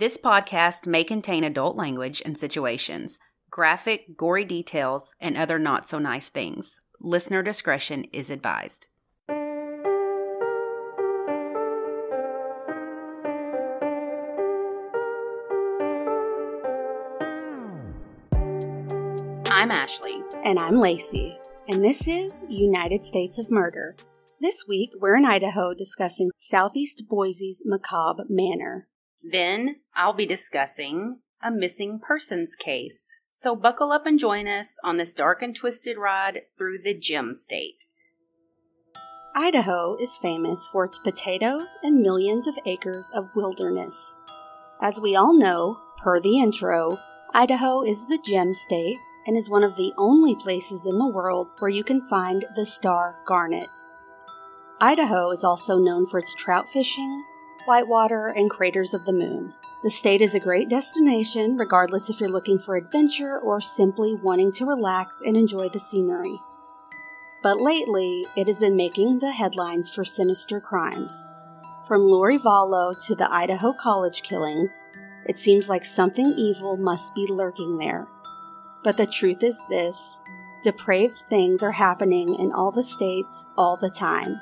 This podcast may contain adult language and situations, graphic, gory details, and other not so nice things. Listener discretion is advised. I'm Ashley. And I'm Lacey. And this is United States of Murder. This week, we're in Idaho discussing Southeast Boise's macabre manor. Then I'll be discussing a missing persons case. So buckle up and join us on this dark and twisted ride through the gem state. Idaho is famous for its potatoes and millions of acres of wilderness. As we all know, per the intro, Idaho is the gem state and is one of the only places in the world where you can find the star garnet. Idaho is also known for its trout fishing, whitewater, and craters of the moon. The state is a great destination, regardless if you're looking for adventure or simply wanting to relax and enjoy the scenery. But lately, it has been making the headlines for sinister crimes. From Lori Vallow to the Idaho college killings, it seems like something evil must be lurking there. But the truth is this depraved things are happening in all the states all the time.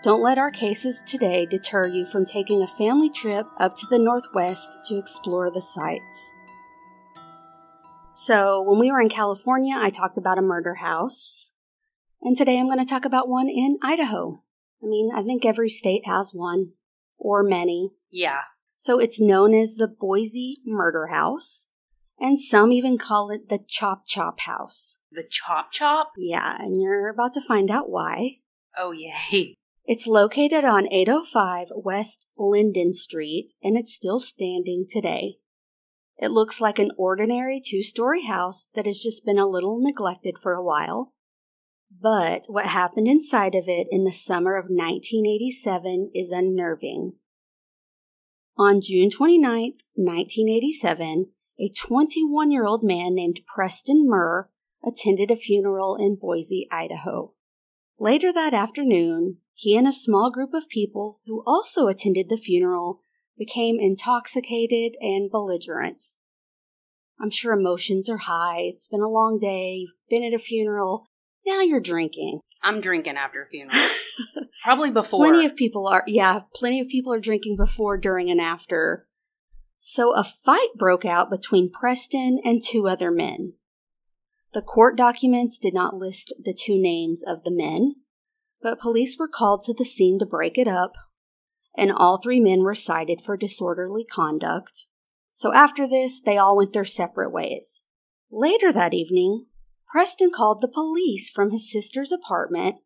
Don't let our cases today deter you from taking a family trip up to the Northwest to explore the sites. So, when we were in California, I talked about a murder house. And today I'm going to talk about one in Idaho. I mean, I think every state has one, or many. Yeah. So it's known as the Boise Murder House, and some even call it the Chop Chop House. The Chop Chop? Yeah, and you're about to find out why. Oh, yay. It's located on 805 West Linden Street, and it's still standing today. It looks like an ordinary two story house that has just been a little neglected for a while. But what happened inside of it in the summer of 1987 is unnerving. On June 29, 1987, a 21 year old man named Preston Murr attended a funeral in Boise, Idaho. Later that afternoon, he and a small group of people who also attended the funeral became intoxicated and belligerent. I'm sure emotions are high. It's been a long day. You've been at a funeral. Now you're drinking. I'm drinking after a funeral. Probably before. Plenty of people are, yeah, plenty of people are drinking before, during, and after. So a fight broke out between Preston and two other men. The court documents did not list the two names of the men, but police were called to the scene to break it up, and all three men were cited for disorderly conduct. So after this, they all went their separate ways. Later that evening, Preston called the police from his sister's apartment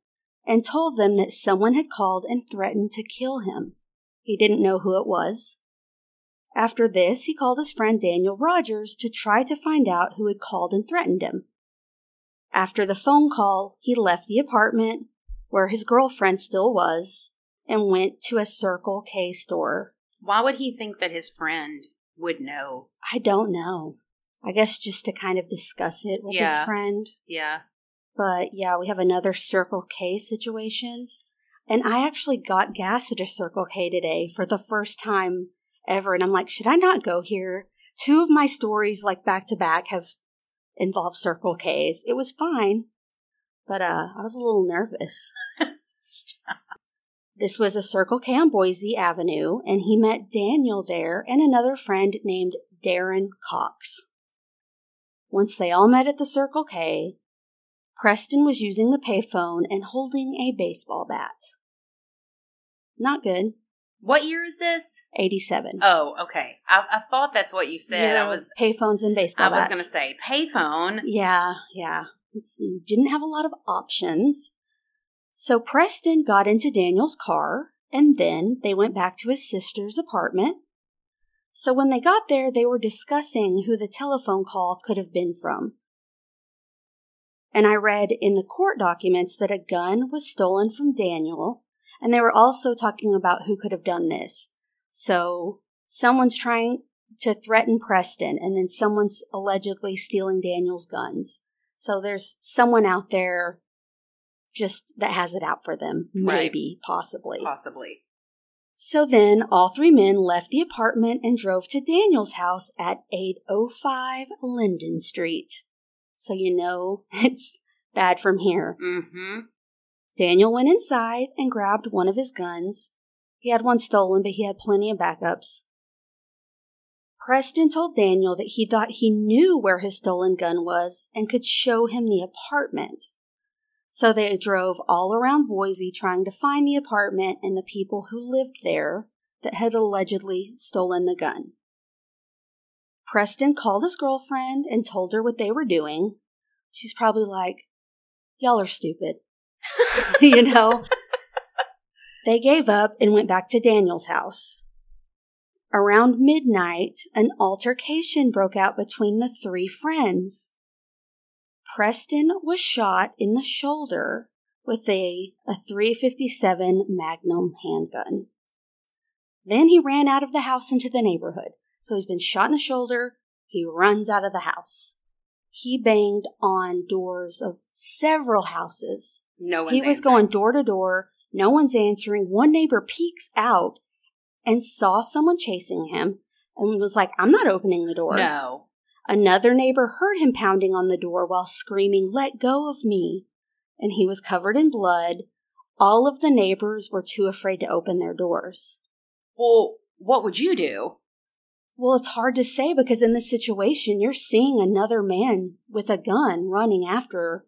and told them that someone had called and threatened to kill him. He didn't know who it was. After this, he called his friend Daniel Rodgers to try to find out who had called and threatened him. After the phone call, he left the apartment where his girlfriend still was and went to a Circle K store. Why would he think that his friend would know? I don't know. I guess just to kind of discuss it with Yeah. his friend. Yeah. But yeah, we have another Circle K situation. And I actually got gas at a Circle K today for the first time ever. And I'm like, should I not go here? Two of my stories, like back to back, have involved Circle Ks. It was fine, but uh, I was a little nervous. This was a Circle K on Boise Avenue, and he met Daniel there and another friend named Darren Cox. Once they all met at the Circle K, Preston was using the payphone and holding a baseball bat. Not good. What year is this? 87. Oh, okay. I, I thought that's what you said. I Yeah, was payphones and baseball I was going to say payphone. Yeah, yeah. It's, you didn't have a lot of options. So Preston got into Daniel's car, and then they went back to his sister's apartment. So when they got there, they were discussing who the telephone call could have been from. And I read in the court documents that a gun was stolen from Daniel, and they were also talking about who could have done this. So someone's trying to threaten Preston, and then someone's allegedly stealing Daniel's guns. So there's someone out there just that has it out for them, Right. maybe, possibly. Possibly. So then all three men left the apartment and drove to Daniel's house at 805 Linden Street. So you know it's bad from here. Mm-hmm. Daniel went inside and grabbed one of his guns. He had one stolen, but he had plenty of backups. Preston told Daniel that he thought he knew where his stolen gun was and could show him the apartment. So they drove all around Boise trying to find the apartment and the people who lived there that had allegedly stolen the gun. Preston called his girlfriend and told her what they were doing. She's probably like, Y'all are stupid. you know? They gave up and went back to Daniel's house. Around midnight, an altercation broke out between the three friends. Preston was shot in the shoulder with a, a 357 Magnum handgun. Then he ran out of the house into the neighborhood. So he's been shot in the shoulder. He runs out of the house. He banged on doors of several houses. No one's He was answering. going door to door. No one's answering. One neighbor peeks out and saw someone chasing him and was like, I'm not opening the door. No. Another neighbor heard him pounding on the door while screaming, Let go of me. And he was covered in blood. All of the neighbors were too afraid to open their doors. Well, what would you do? Well, it's hard to say because in this situation, you're seeing another man with a gun running after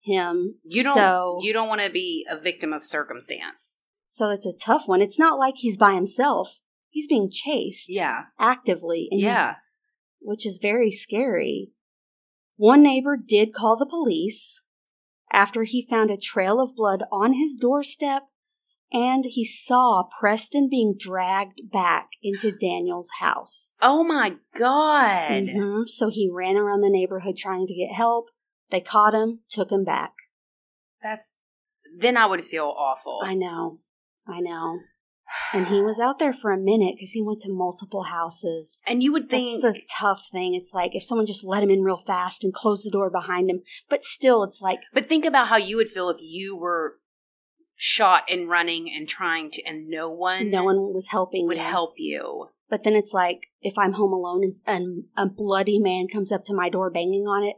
him. You don't. So, you don't want to be a victim of circumstance. So it's a tough one. It's not like he's by himself. He's being chased Yeah. actively. And he- Yeah. which is very scary. One neighbor did call the police after he found a trail of blood on his doorstep and he saw Preston being dragged back into Daniel's house. Oh my god. Mhm. So he ran around the neighborhood trying to get help. They caught him, took him back. That's. Then I would feel awful. I know. I know. And he was out there for a minute because he went to multiple houses. and you would think. That's the tough thing. It's like if someone just let him in real fast and closed the door behind him, but still, it's like, but think about how you would feel if you were shot and running and trying to, and no one. no one was helping would you. help you. But then it's like if I'm home alone and, and a bloody man comes up to my door banging on it,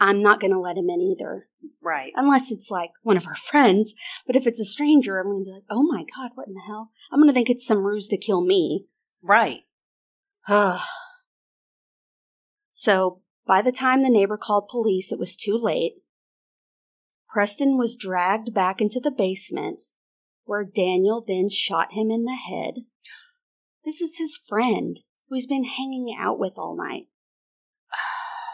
I'm not going to let him in either, Right. unless it's like one of our friends. But if it's a stranger, I'm going to be like, "Oh my god, what in the hell?" I'm going to think it's some ruse to kill me. Right. Ugh. So by the time the neighbor called police, it was too late. Preston was dragged back into the basement, where Daniel then shot him in the head. This is his friend, who he's been hanging out with all night.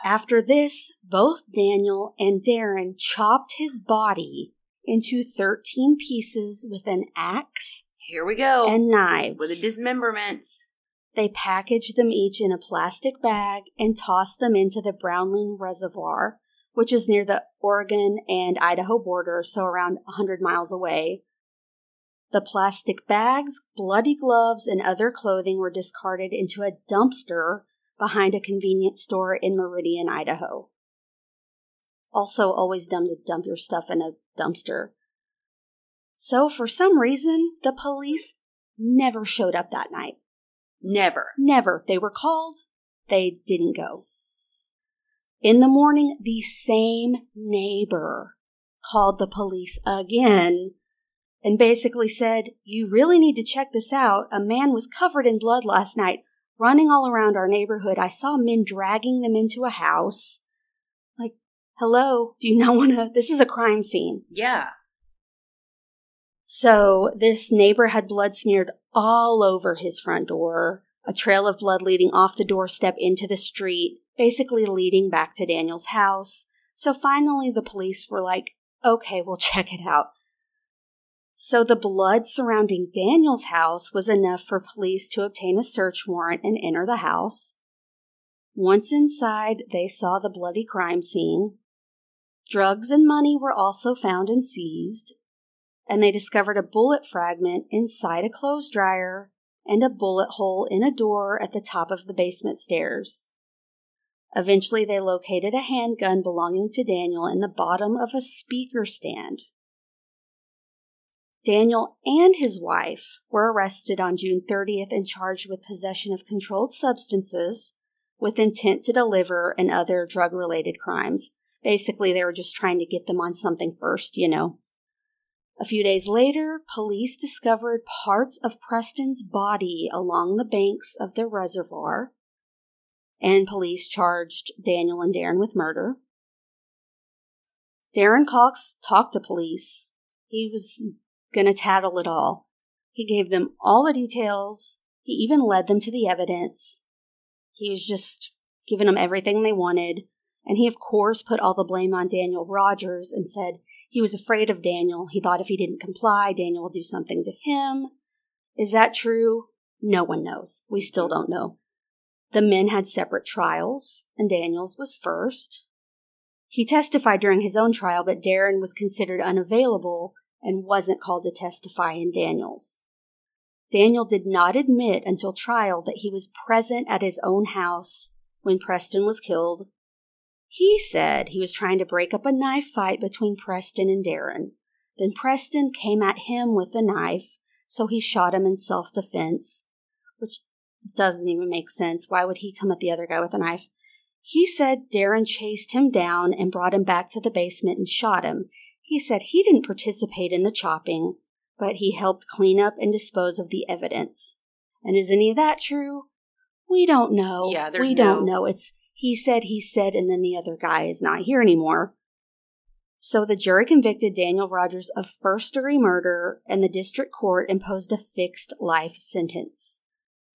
After this, both Daniel and Darren chopped his body into 13 pieces with an axe Here we go. and knives. with the dismemberments. They packaged them each in a plastic bag and tossed them into the Brownlee Reservoir, which is near the Oregon and Idaho border, so around 100 miles away. The plastic bags, bloody gloves, and other clothing were discarded into a dumpster behind a convenience store in Meridian, Idaho. Also, always dumb to dump your stuff in a dumpster. So, for some reason, the police never showed up that night. Never. Never. They were called, they didn't go. In the morning, the same neighbor called the police again and basically said, You really need to check this out. A man was covered in blood last night, running all around our neighborhood. I saw men dragging them into a house. Like, hello, do you not want to? This is a crime scene. Yeah. So this neighbor had blood smeared all over his front door, a trail of blood leading off the doorstep into the street, basically leading back to Daniel's house. So finally the police were like, okay, we'll check it out. So the blood surrounding Daniel's house was enough for police to obtain a search warrant and enter the house. Once inside, they saw the bloody crime scene. Drugs and money were also found and seized, and they discovered a bullet fragment inside a clothes dryer and a bullet hole in a door at the top of the basement stairs. Eventually, they located a handgun belonging to Daniel in the bottom of a speaker stand. Daniel and his wife were arrested on June 30th and charged with possession of controlled substances with intent to deliver and other drug related crimes. Basically, they were just trying to get them on something first, you know. A few days later, police discovered parts of Preston's body along the banks of the reservoir, and police charged Daniel and Darren with murder. Darren Cox talked to police. He was going to tattle it all. He gave them all the details. He even led them to the evidence. He was just giving them everything they wanted. And he, of course, put all the blame on Daniel Rodgers and said he was afraid of Daniel. He thought if he didn't comply, Daniel would do something to him. Is that true? No one knows. We still don't know. The men had separate trials, and Daniel's was first. He testified during his own trial, but Darren was considered unavailable and wasn't called to testify in Daniel's. Daniel did not admit until trial that he was present at his own house when Preston was killed he said he was trying to break up a knife fight between Preston and Darren. Then Preston came at him with a knife, so he shot him in self defense, which doesn't even make sense. Why would he come at the other guy with a knife? He said Darren chased him down and brought him back to the basement and shot him. He said he didn't participate in the chopping, but he helped clean up and dispose of the evidence. And is any of that true? We don't know. Yeah, we no... don't know. It's he said, he said, and then the other guy is not here anymore. So the jury convicted Daniel Rodgers of first degree murder, and the district court imposed a fixed life sentence.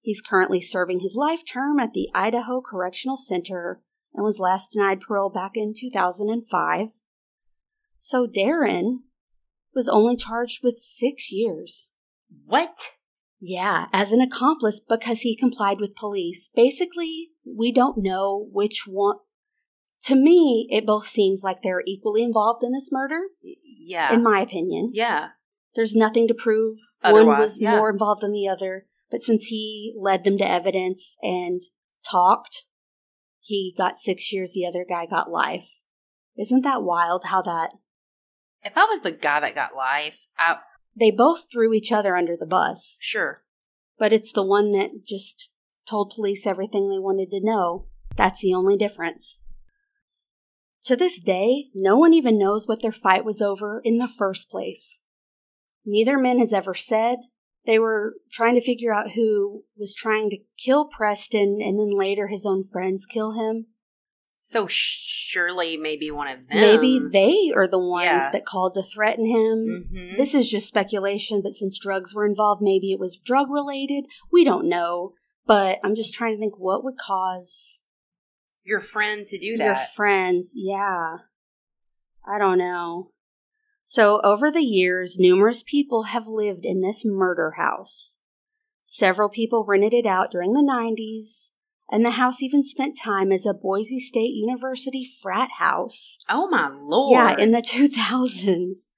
He's currently serving his life term at the Idaho Correctional Center and was last denied parole back in 2005. So Darren was only charged with six years. What? Yeah, as an accomplice because he complied with police. Basically, we don't know which one. To me, it both seems like they're equally involved in this murder. Yeah. In my opinion. Yeah. There's nothing to prove Otherwise, one was yeah. more involved than the other. But since he led them to evidence and talked, he got six years, the other guy got life. Isn't that wild how that. If I was the guy that got life, I. They both threw each other under the bus. Sure. But it's the one that just told police everything they wanted to know. That's the only difference. To this day, no one even knows what their fight was over in the first place. Neither man has ever said. They were trying to figure out who was trying to kill Preston and then later his own friends kill him. So surely maybe one of them. Maybe they are the ones Yeah. that called to threaten him. Mhm. This is just speculation, but since drugs were involved, maybe it was drug related. We don't know. But I'm just trying to think what would cause your friend to do that. your friends. Yeah. I don't know. So, over the years, numerous people have lived in this murder house. Several people rented it out during the 90s, and the house even spent time as a Boise State University frat house. oh my lord! Yeah, in the 2000s.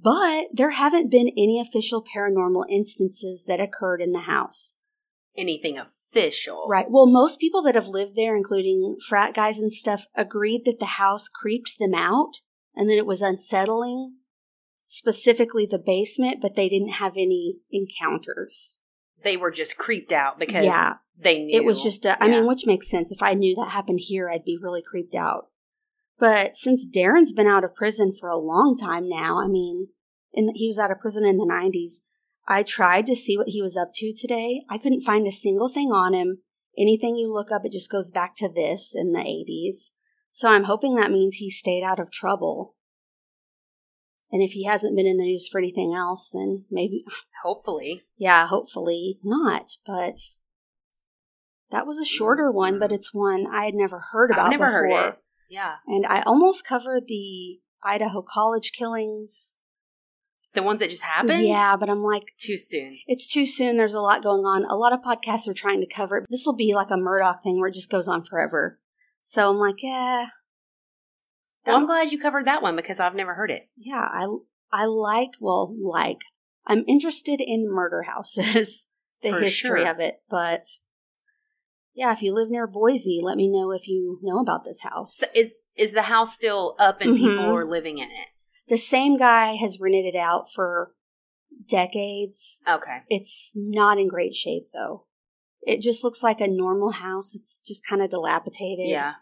But there haven't been any official paranormal instances that occurred in the house. anything official, Right. Well, most people that have lived there, including frat guys and stuff, agreed that the house creeped them out and that it was unsettling, specifically the basement, but they didn't have any encounters. They were just creeped out because Yeah. they knew It was just a, I Yeah. mean, which makes sense. If I knew that happened here, I'd be really creeped out. But since Darren's been out of prison for a long time now, I mean, in he was out of prison in the 90s. I tried to see what he was up to today. I couldn't find a single thing on him. Anything you look up, it just goes back to this in the 80s. So I'm hoping that means he stayed out of trouble. And if he hasn't been in the news for anything else, then maybe hopefully. yeah, hopefully not. But that was a shorter one, but it's one I had never heard about never before. heard it. Yeah, And I almost covered the Idaho college killings. the ones that just happened. Yeah, but I'm like, too soon. it's too soon. There's a lot going on. A lot of podcasts are trying to cover it. This will be like a Murdoch thing where it just goes on forever. So I'm like, yeah, Well, I'm glad you covered that one because I've never heard it. yeah. I I like well, like I'm interested in murder houses, the For history sure. of it, but yeah, if you live near Boise, let me know if you know about this house. So is is the house still up and people Mhm. are living in it? The same guy has rented it out for decades. Okay. It's not in great shape though. It just looks like a normal house. It's just kind of dilapidated. Yeah.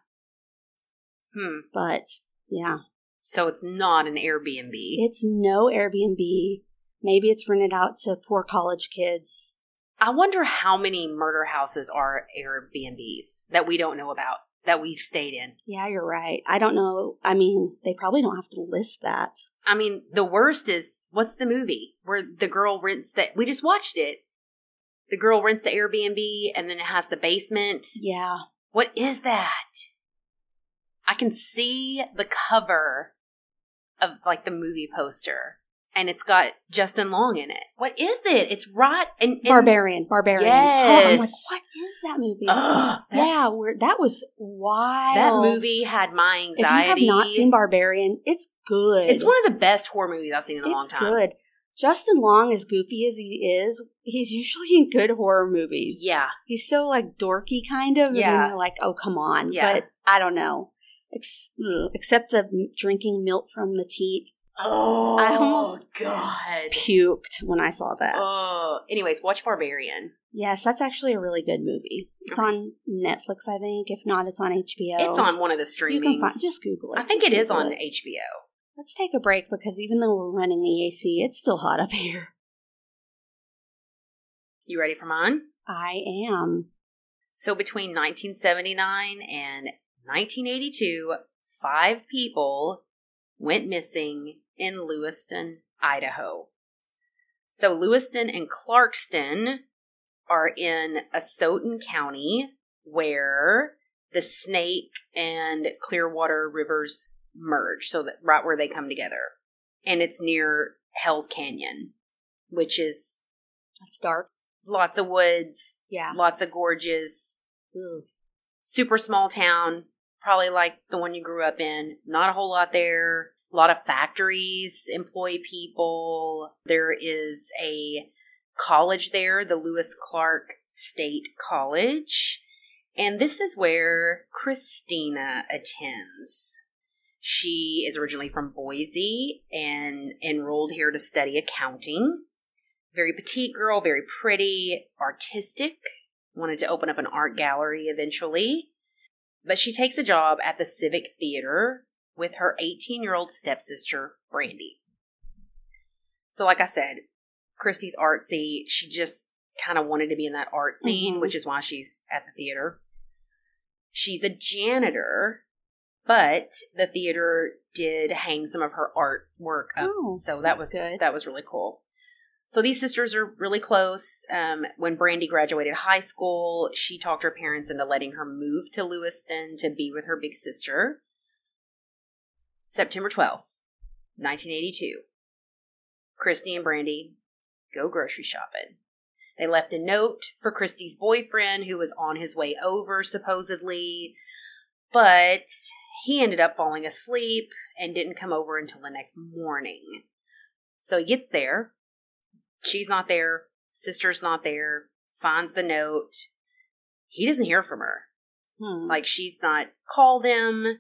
Hmm. But yeah, So it's not an Airbnb. it's no Airbnb. Maybe it's rented out to poor college kids. I wonder how many murder houses are Airbnbs that we don't know about that we've stayed in. Yeah, you're right. I don't know. I mean, they probably don't have to list that. I mean, the worst is what's the movie where the girl rents that we just watched it. The girl rents the Airbnb and then it has the basement. Yeah. What is that? I can see the cover of like the movie poster and it's got Justin Long in it. What is it? It's right and, and Barbarian. Barbarian. Oh, I'm like, Yes. what is that movie? Ugh, that, yeah, we're, that was wild. that movie had my anxiety. If you have not seen Barbarian, it's good. it's one of the best horror movies I've seen in a long time. good. Justin Long, as goofy as he is, he's usually in good horror movies. Yeah. He's so like dorky kind of. Yeah. then you're like, oh, come on. Yeah. But I don't know. Ex- mm, except the drinking milk from the teat. Oh, I almost- God. Puked when I saw that. Oh. Anyways, watch Barbarian. Yes, that's actually a really good movie. It's Okay. on Netflix, I think. If not, it's on HBO. It's on one of the You can find, just Google it. I think Just it is Google on it. HBO. Let's take a break because even though we're running the AC, it's still hot up here. You ready for mine? I am. So between 1979 and 1982, five people went missing in Lewiston, Idaho. So Lewiston and Clarkston are in Asotin County, where the Snake and Clearwater rivers merge, so that right where they come together. And it's near Hell's Canyon, which is It's dark. lots of woods, Yeah. lots of gorges, Ugh. super small town, probably like the one you grew up in. Not a whole lot there. A lot of factories employ people. There is a college there, the Lewis Clark State College. And this is where Christina attends. She is originally from Boise and enrolled here to study accounting. Very petite girl, very pretty, artistic, wanted to open up an art gallery eventually. But she takes a job at the Civic Theater with her 18 year old stepsister, Brandy. So, like I said, Christy's artsy. She just kind of wanted to be in that art scene, Mhm. which is why she's at the theater. She's a janitor, but the theater did hang some of her artwork up. Oh, so that was good. that was really cool. So these sisters are really close. Um, when Brandy graduated high school, she talked her parents into letting her move to Lewiston to be with her big sister. September 12th, 1982. Christy and Brandy go grocery shopping. They left a note for Christy's boyfriend who was on his way over, supposedly, but he ended up falling asleep and didn't come over until the next morning. So he gets there. She's not there. Sister's not there. Finds the note. He doesn't hear from her. Hmm. Like she's not called him.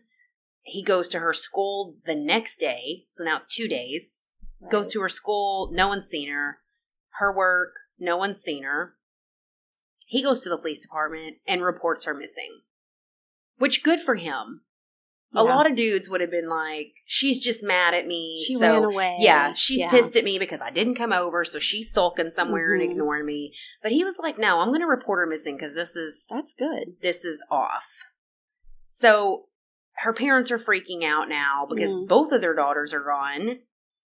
He goes to her school the next day. So now it's two days. Goes to her school. No one's seen her. Her work. No one's seen her. He goes to the police department and reports her missing. Which good for him. A Yeah. lot of dudes would have been like, "She's just mad at me." She so ran away. yeah, she's Yeah. pissed at me because I didn't come over, so she's sulking somewhere Mhm. and ignoring me. But he was like, "No, I'm going to report her missing because this is That's good. this is off." So her parents are freaking out now because Mhm. both of their daughters are gone.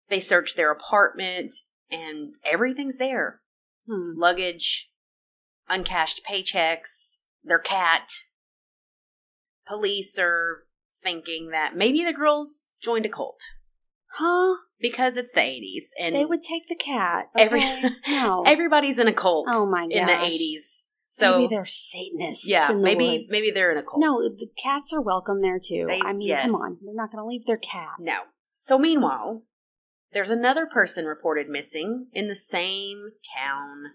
They search their apartment and everything's there: Hmm. luggage, uncashed paychecks, their cat. Police are thinking that maybe the girls joined a cult Huh? because it's the 80s and They would take the cat. Every- no. everybody's in a cult Oh my gosh. in the 80s so maybe they're Satanists. yeah in the maybe woods. maybe they're in a cult No, the cats are welcome there too. They- I mean, yes. come on, they're not going to leave their cat. no so meanwhile there's another person reported missing in the same town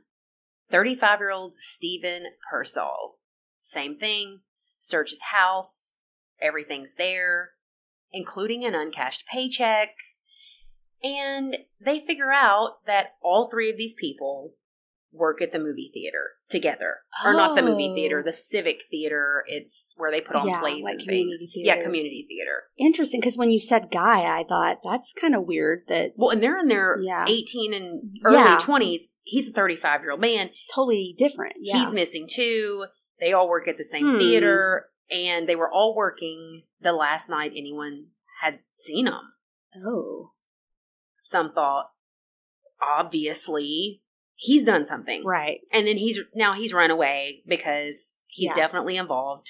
35 year old stephen Pearsall. same thing search his house everything's there including an uncashed paycheck And they figure out that all three of these people work at the movie theater together. Or not the movie Oh. theater, the civic theater. It's where they put on Yeah, plays like and community things. theater. Yeah, community theater. Interesting, because when you said guy, I thought that's kind of weird that Well, and they're in their Yeah. 18 and early Yeah. 20s. He's a 35 year old man. totally different. He's missing too. They all work at the same Hmm. theater, and they were all working the last night anyone had seen them. oh, Some thought, obviously, he's done something. right. And then he's now he's run away because he's Yeah. definitely involved.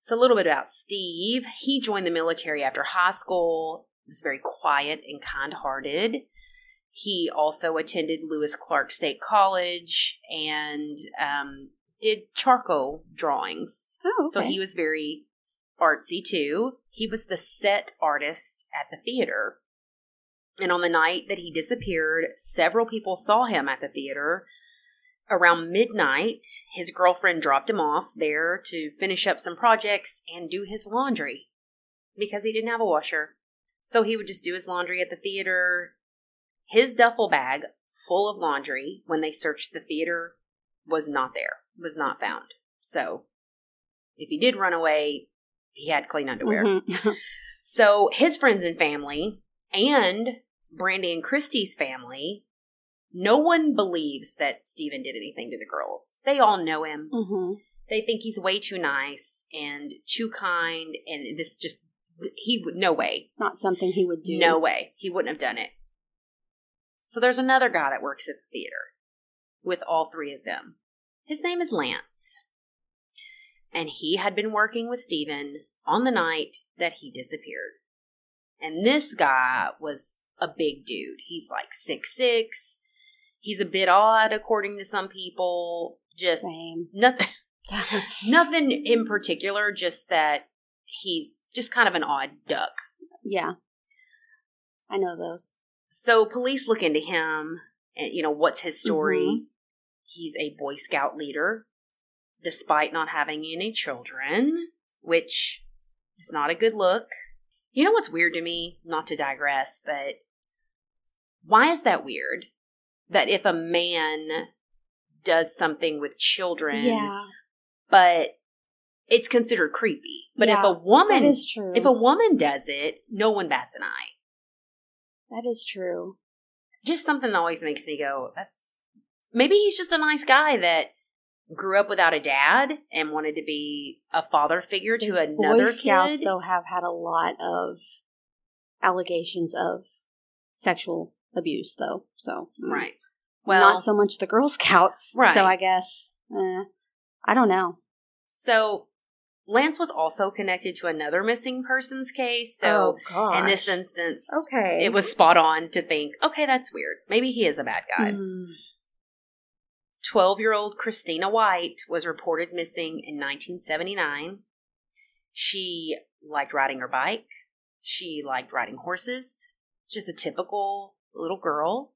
So a little bit about Steve. He joined the military after high school. Was very quiet and kind-hearted. He also attended Lewis Clark State College and um, did charcoal drawings. Oh, okay. So he was very artsy too. He was the set artist at the theater. And on the night that he disappeared, several people saw him at the theater. Around midnight, his girlfriend dropped him off there to finish up some projects and do his laundry because he didn't have a washer. So he would just do his laundry at the theater. His duffel bag full of laundry when they searched the theater was not there, was not found. So if he did run away, he had clean underwear. Mhm. So his friends and family and Brandy and Christie's family, no one believes that Stephen did anything to the girls. They all know him. Mhm. They think he's way too nice and too kind, and this just he would no way, It's not something he would do. no way, he wouldn't have done it. So there's another guy that works at the theater with all three of them. His name is Lance. And he had been working with Stephen on the night that he disappeared. And this guy was a big dude. He's like six six. He's a bit odd according to some people. Just Same. nothing nothing in particular, just that he's just kind of an odd duck. yeah. I know those. So police look into him and you know what's his story. Mhm. He's a Boy Scout leader despite not having any children, which is not a good look. You know what's weird to me, not to digress, but why is that weird? That if a man does something with children, Yeah. but it's considered creepy. But if a woman is true. if a woman does it, no one bats an eye. that is true. just something that always makes me go, that's maybe he's just a nice guy that grew up without a dad and wanted to be a father figure to These another Boy Scouts, kid. though, have had a lot of allegations of sexual abuse, though. So, mm. Right. Well, not so much the Girl Scouts. Right. So I guess eh, I don't know. so Lance was also connected to another missing persons case. So gosh. in this instance, okay, it was spot on to think, okay, that's weird. Maybe he is a bad guy. Mm. 12 year old Christina White was reported missing in 1979. She liked riding her bike. She liked riding horses. Just a typical little girl.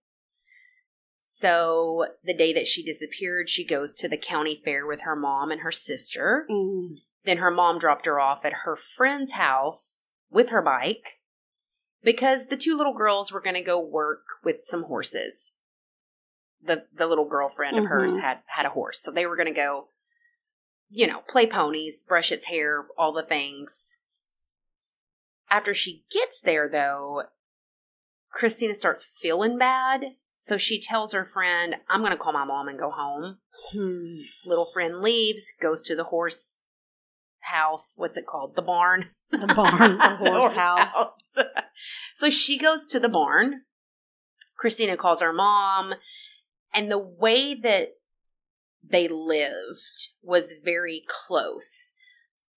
So, the day that she disappeared, she goes to the county fair with her mom and her sister. Mm. Then her mom dropped her off at her friend's house with her bike because the two little girls were going to go work with some horses. The the little girlfriend of hers Mhm. had had a horse, so they were going to go you know, play ponies, brush its hair, all the things. After she gets there though, Christina starts feeling bad, so she tells her friend, "I'm going to call my mom and go home." Hmm. Little friend leaves, goes to the horse house. What's it called? The barn. The barn, the horse house. house. so she goes to the barn. Christina calls her mom, and the way that they lived was very close.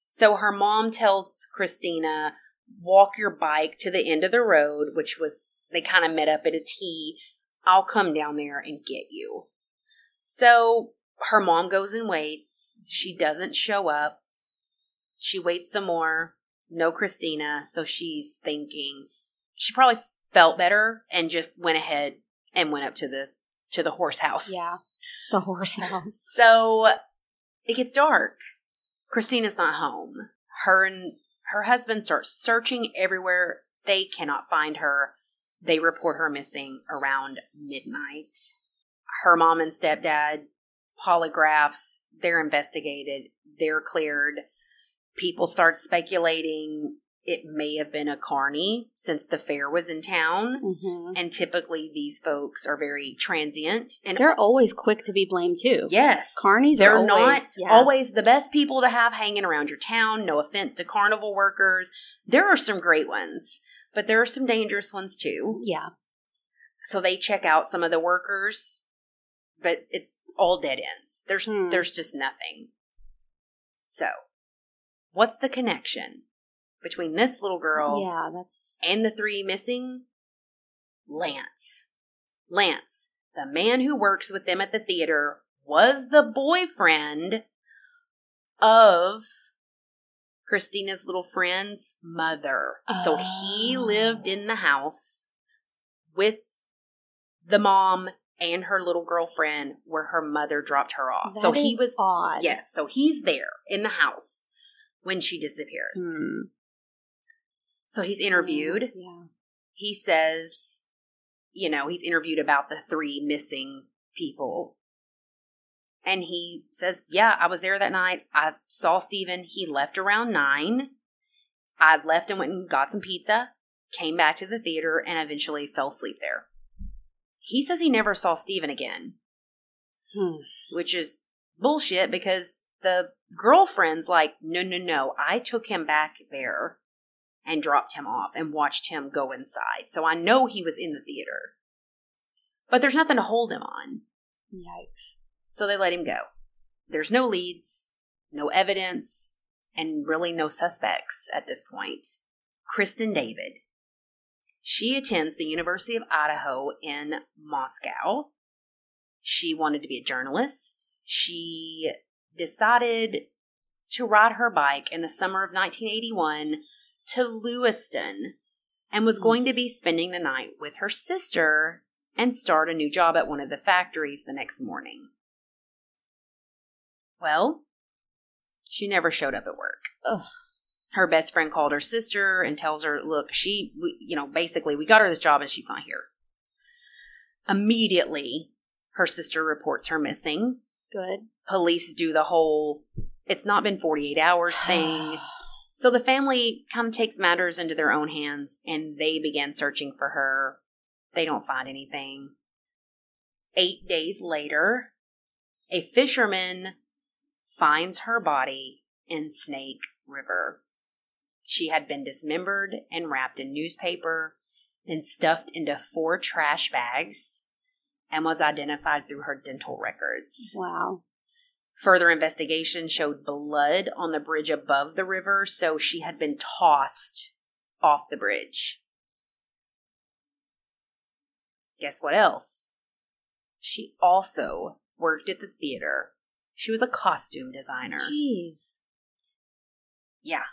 So her mom tells Christina, walk your bike to the end of the road, which was, they kind of met up at a T. I'll come down there and get you. So her mom goes and waits. She doesn't show up. She waits some more. No Christina. So she's thinking she probably felt better and just went ahead and went up to the to the horse house. Yeah, the horse house. So it gets dark. Christina's not home. Her and her husband start searching everywhere. They cannot find her. They report her missing around midnight. Her mom and stepdad, polygraphs, they're investigated, they're cleared. People start speculating it may have been a carney since the fair was in town. hmm And typically these folks are very transient. And They're always quick to be blamed too. yes, Carnies they're are not always, yeah. always the best people to have hanging around your town. No offense to carnival workers. There are some great ones, but there are some dangerous ones too. Yeah. So they check out some of the workers, but it's all dead ends. There's Hmm. there's just nothing. So, what's the connection between this little girl Yeah, that's and the three missing? Lance. Lance, the man who works with them at the theater, was the boyfriend of Christina's little friend's mother. So he Oh. lived in the house with the mom and her little girlfriend where her mother dropped her off. so that he was odd. yes, so he's there in the house when she disappears. Hmm. So he's interviewed. Yeah. He says, you know, he's interviewed about the three missing people. And he says, Yeah, I was there that night. I saw Steven. He left around nine. I left and went and got some pizza, came back to the theater, and eventually fell asleep there. He says he never saw Steven again, Hmm. which is bullshit because the girlfriend's like, No, no, no. I took him back there and dropped him off and watched him go inside. So I know he was in the theater. But there's nothing to hold him on. Yikes. So they let him go. There's no leads, no evidence, and really no suspects at this point. Kristen David. She attends the University of Idaho in Moscow. She wanted to be a journalist. She decided to ride her bike in the summer of 1981 to Lewiston and was Hmm. going to be spending the night with her sister and start a new job at one of the factories the next morning. Well, she never showed up at work. Ugh. Her best friend called her sister and tells her, "Look, she, we, you know, basically, we got her this job and she's not here." Immediately, her sister reports her missing. Good. Police do the whole "it's not been 48 hours" thing. So the family kind of takes matters into their own hands and they begin searching for her. They don't find anything. Eight days later, a fisherman finds her body in Snake River. She had been dismembered and wrapped in newspaper, then stuffed into four trash bags, and was identified through her dental records. wow. Further investigation showed blood on the bridge above the river, so she had been tossed off the bridge. Guess what else? She also worked at the theater. She was a costume designer. Jeez. Yeah.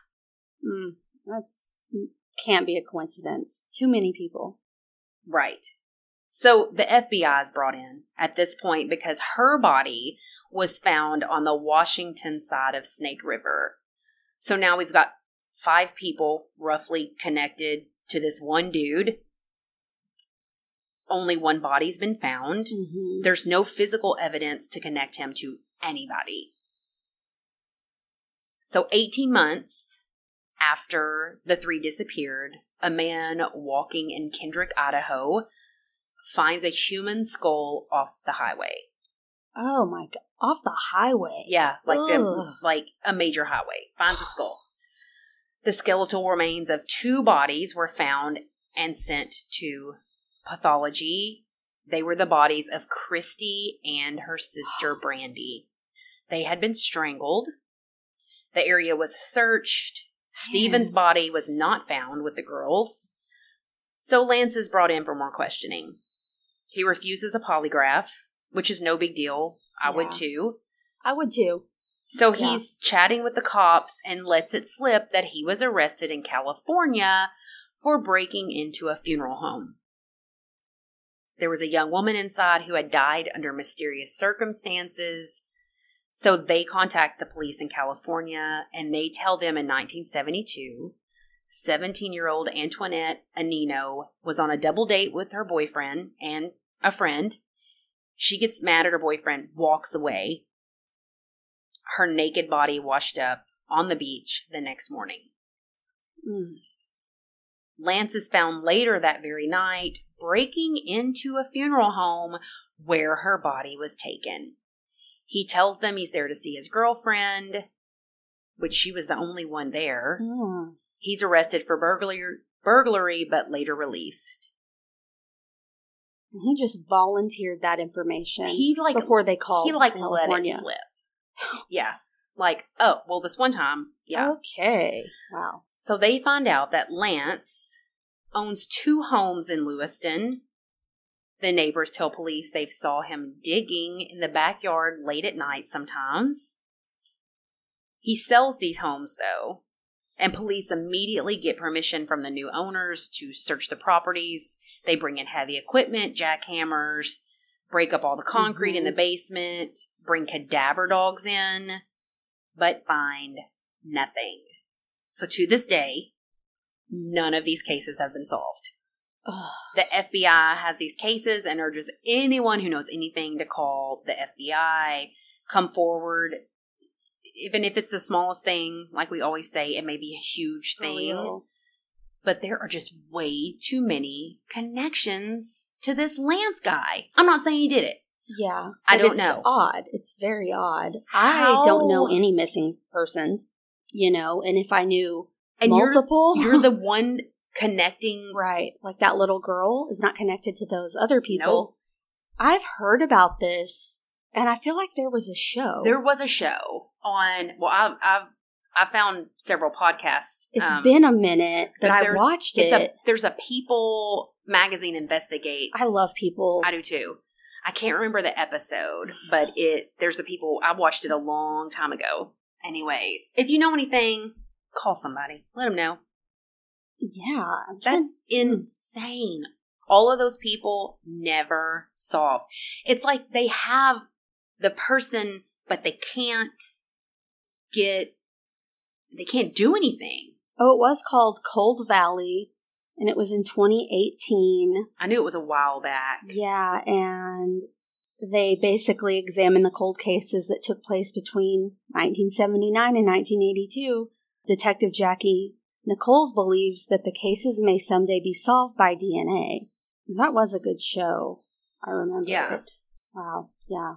Mm, that's can't be a coincidence. Too many people. Right. So the FBI is brought in at this point because her body was found on the Washington side of Snake River. So now we've got five people roughly connected to this one dude. Only one body's been found. Mm-hmm. There's no physical evidence to connect him to anybody. So 18 months after the three disappeared, a man walking in Kendrick, Idaho, finds a human skull off the highway. Oh my god! Off the highway. Yeah, like the, like a major highway. Finds a skull. The skeletal remains of two bodies were found and sent to pathology. They were the bodies of Christy and her sister Brandy. They had been strangled. The area was searched. Stephen's body was not found with the girls. So Lance is brought in for more questioning. He refuses a polygraph, which is no big deal. I would too. I would too. So Yeah. he's chatting with the cops and lets it slip that he was arrested in California for breaking into a funeral home. There was a young woman inside who had died under mysterious circumstances. So they contact the police in California and they tell them in 1972 17 year old Antoinette Anino was on a double date with her boyfriend and a friend. She gets mad at her boyfriend, walks away. Her naked body washed up on the beach the next morning. Mm. Lance is found later that very night breaking into a funeral home where her body was taken. He tells them he's there to see his girlfriend, which she was the only one there. Mm. He's arrested for burglary, burglary but later released. He just volunteered that information. He like before they called. he like California. let it slip. yeah, like oh well, this one time, yeah. Okay. Wow. So they find out that Lance owns two homes in Lewiston. The neighbors tell police they saw him digging in the backyard late at night sometimes. He sells these homes though, and police immediately get permission from the new owners to search the properties. They bring in heavy equipment, jackhammers, break up all the concrete in the mm-hmm. basement, bring cadaver dogs in, but find nothing. So to this day, none of these cases have been solved. Ugh. The FBI has these cases and urges anyone who knows anything to call the FBI, come forward. Even if it's the smallest thing, like we always say, it may be a huge thing. But there are just way too many connections to this Lance guy. I'm not saying he did it. Yeah. I don't it's know. Odd. It's very odd. How- I don't know any missing persons, you know, and if I knew And multiple, you're, you're the one connecting. right, like that little girl is not connected to those other people. Nope. I've heard about this, and I feel like there was a show. There was a show on. Well, I've I've I found several podcasts. It's um, been a minute that I watched It's it. a there's a People magazine investigates. I love people. I do too. I can't remember the episode, but it there's a People. I watched it a long time ago. Anyways, if you know anything, call somebody. Let them know. yeah, I'm trying- That's insane. All of those people never solved. It's like they have the person, but they can't get, they can't do anything. Oh, it was called Cold Valley, and it was in 2018. I knew it was a while back. Yeah, and they basically examined the cold cases that took place between 1979 and 1982. Detective Jackie Nichols believes that the cases may someday be solved by DNA. That was a good show. I remember Yeah. it. Wow. Yeah.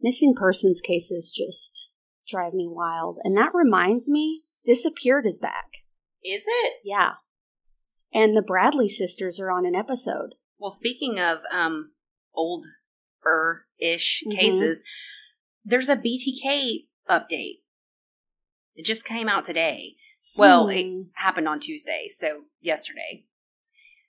Missing persons cases just drive me wild. And that reminds me, Disappeared is back. Is it? Yeah. And the Bradley sisters are on an episode. Well, speaking of um old er ish Mhm. cases, there's a BTK update. It just came out today. Well, it Hmm. happened on Tuesday, so yesterday.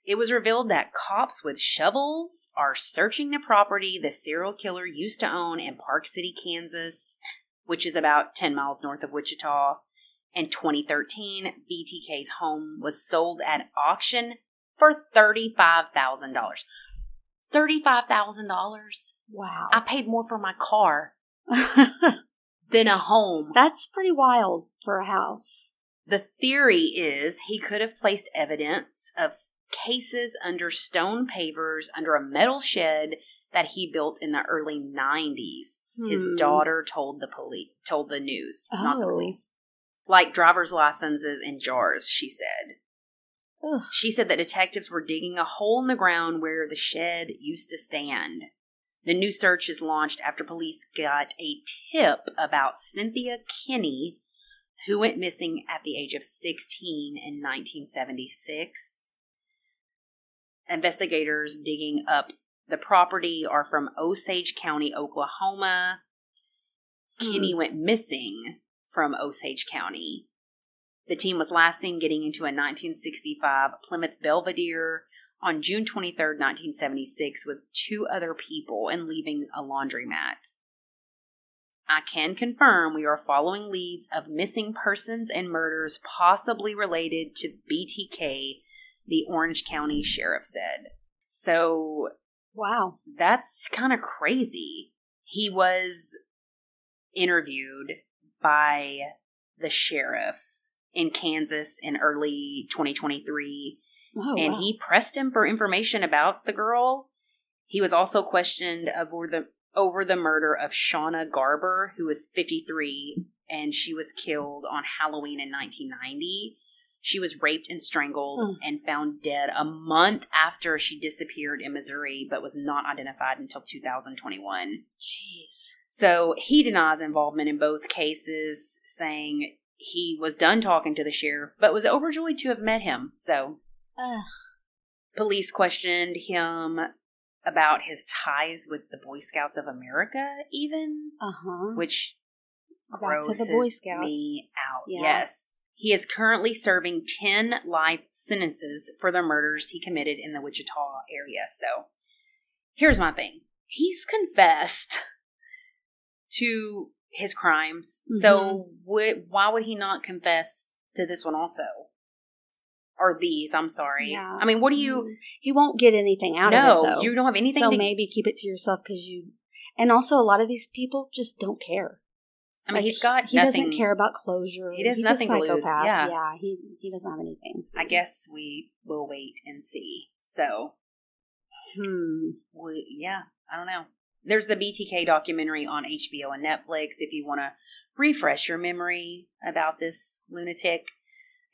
It was revealed that cops with shovels are searching the property the serial killer used to own in Park City, Kansas, which is about 10 miles north of Wichita. In 2013, BTK's home was sold at auction for $35,000. $35,000? Wow. I paid more for my car than a home. That's pretty wild for a house. The theory is he could have placed evidence of cases under stone pavers under a metal shed that he built in the early 90s. His Hmm. daughter told the police told the news, not the Oh. police. Like driver's licenses in jars, she said. Ugh. She said that detectives were digging a hole in the ground where the shed used to stand. The new search is launched after police got a tip about Cynthia Kinney, who went missing at the age of 16 in 1976. Investigators digging up the property are from Osage County, Oklahoma. Kinney hmm. went missing from Osage County. The team was last seen getting into a 1965 Plymouth Belvedere on June 23, 1976, with two other people and leaving a laundromat. I can confirm we are following leads of missing persons and murders possibly related to BTK, the Orange County Sheriff said. So Wow. that's kind of crazy. He was interviewed by the sheriff in Kansas in early 2023 Oh, and wow. he pressed him for information about the girl. He was also questioned over the over the murder of Shawna Garber, who was 53, and she was killed on Halloween in 1990. She was raped and strangled Mm. and found dead a month after she disappeared in Missouri, but was not identified until 2021. Jeez. So he denies involvement in both cases, saying he was done talking to the sheriff, but was overjoyed to have met him. So Ugh. police questioned him about his ties with the Boy Scouts of America, even, Uh huh. which grosses the Boy Scouts. me out. Yeah. Yes. He is currently serving 10 life sentences for the murders he committed in the Wichita area. So here's my thing he's confessed to his crimes. Mm-hmm. So would, why would he not confess to this one also? Or these, I'm sorry. Yeah. I mean, what do you. Mm. He won't get anything out no, of it though. you don't have anything so to. maybe keep it to yourself because you. And also, a lot of these people just don't care. I mean, Like, he's got. He nothing, doesn't care about closure. He has He's nothing a to lose, yeah. yeah. He he doesn't have anything. I guess we will wait and see. So, Hmm. we, yeah, I don't know. There's the BTK documentary on HBO and Netflix if you want to refresh your memory about this lunatic.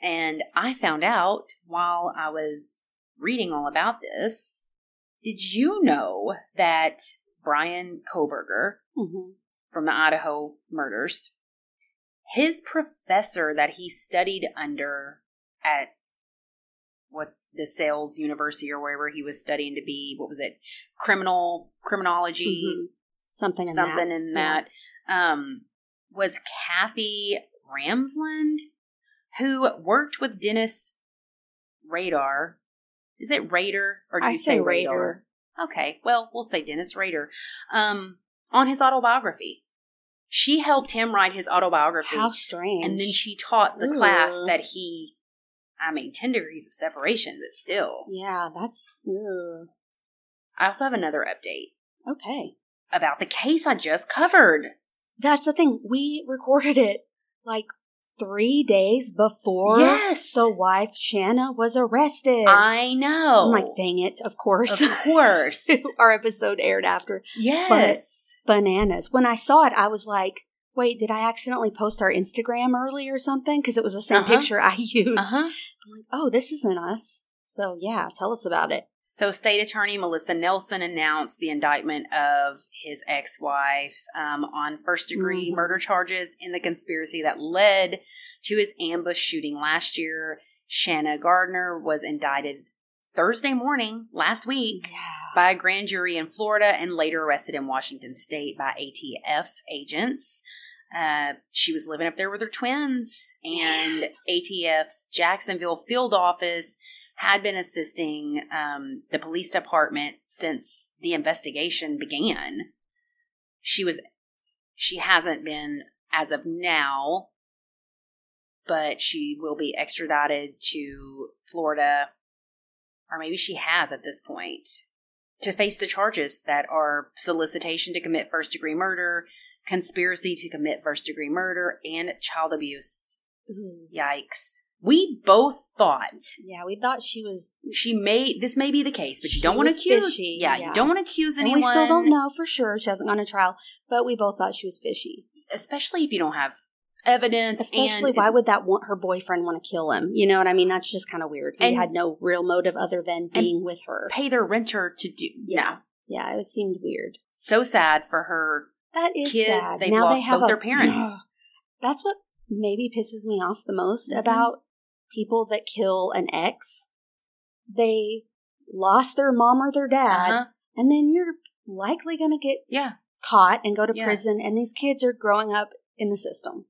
And I found out while I was reading all about this. Did you know that Bryan Kohberger Mhm. from the Idaho murders, his professor that he studied under at what's DeSales University or wherever he was studying to be, what was it, criminal criminology, Mhm. Something in something that. in Yeah. that, um, was Kathy Ramsland, who worked with Dennis Radar. Is it Raider or do I you say say Raider. Radar? Okay, well, we'll say Dennis Rader. Um, on his autobiography. She helped him write his autobiography. How strange. and then she taught the class that he, I mean, 10 degrees of separation, but still. Yeah, that's. Ugh. I also have another update Okay. about the case I just covered. That's the thing. We recorded it like three days before yes. the wife, Shanna, was arrested. I know. I'm like, dang it, of course. Of course. Our episode aired after. yes. Bananas. When I saw it, I was like, wait, did I accidentally post our Instagram early or something? Because it was the same Uh-huh. picture I used. uh huh. I'm like, oh, this isn't us. So yeah, tell us about it. So, State Attorney Melissa Nelson announced the indictment of his ex wife um, on first degree Mhm. murder charges in the conspiracy that led to his ambush shooting last year. Shanna Gardner was indicted Thursday morning last week Yeah. by a grand jury in Florida and later arrested in Washington state by ATF agents. Uh, she was living up there with her twins, and ATF's Jacksonville field office had been assisting um, the police department since the investigation began. She was, she hasn't been as of now, but she will be extradited to Florida, or maybe she has at this point, to face the charges that are solicitation to commit first degree murder, conspiracy to commit first degree murder, and child abuse. Ooh. Yikes. We both thought Yeah, we thought she was. she may this may be the case, but you don't want to accuse. fishy, yeah, yeah. you don't want to accuse And anyone. we still don't know for sure. She hasn't gone to trial, but we both thought she was fishy. especially if you don't have evidence. Especially, and why would that want her boyfriend want to kill him? You know what I mean? That's just kind of weird. He And- had no real motive other than being with her. pay their renter to do? Yeah. No. Yeah, it seemed weird. So sad for her. That is Kids, sad. they've now they have both a, their parents. That's what maybe pisses me off the most Mhm. about people that kill an ex. They lost their mom or their dad, Uh-huh. and then you're likely going to get Yeah. caught and go to Yeah. prison, and these kids are growing up in the system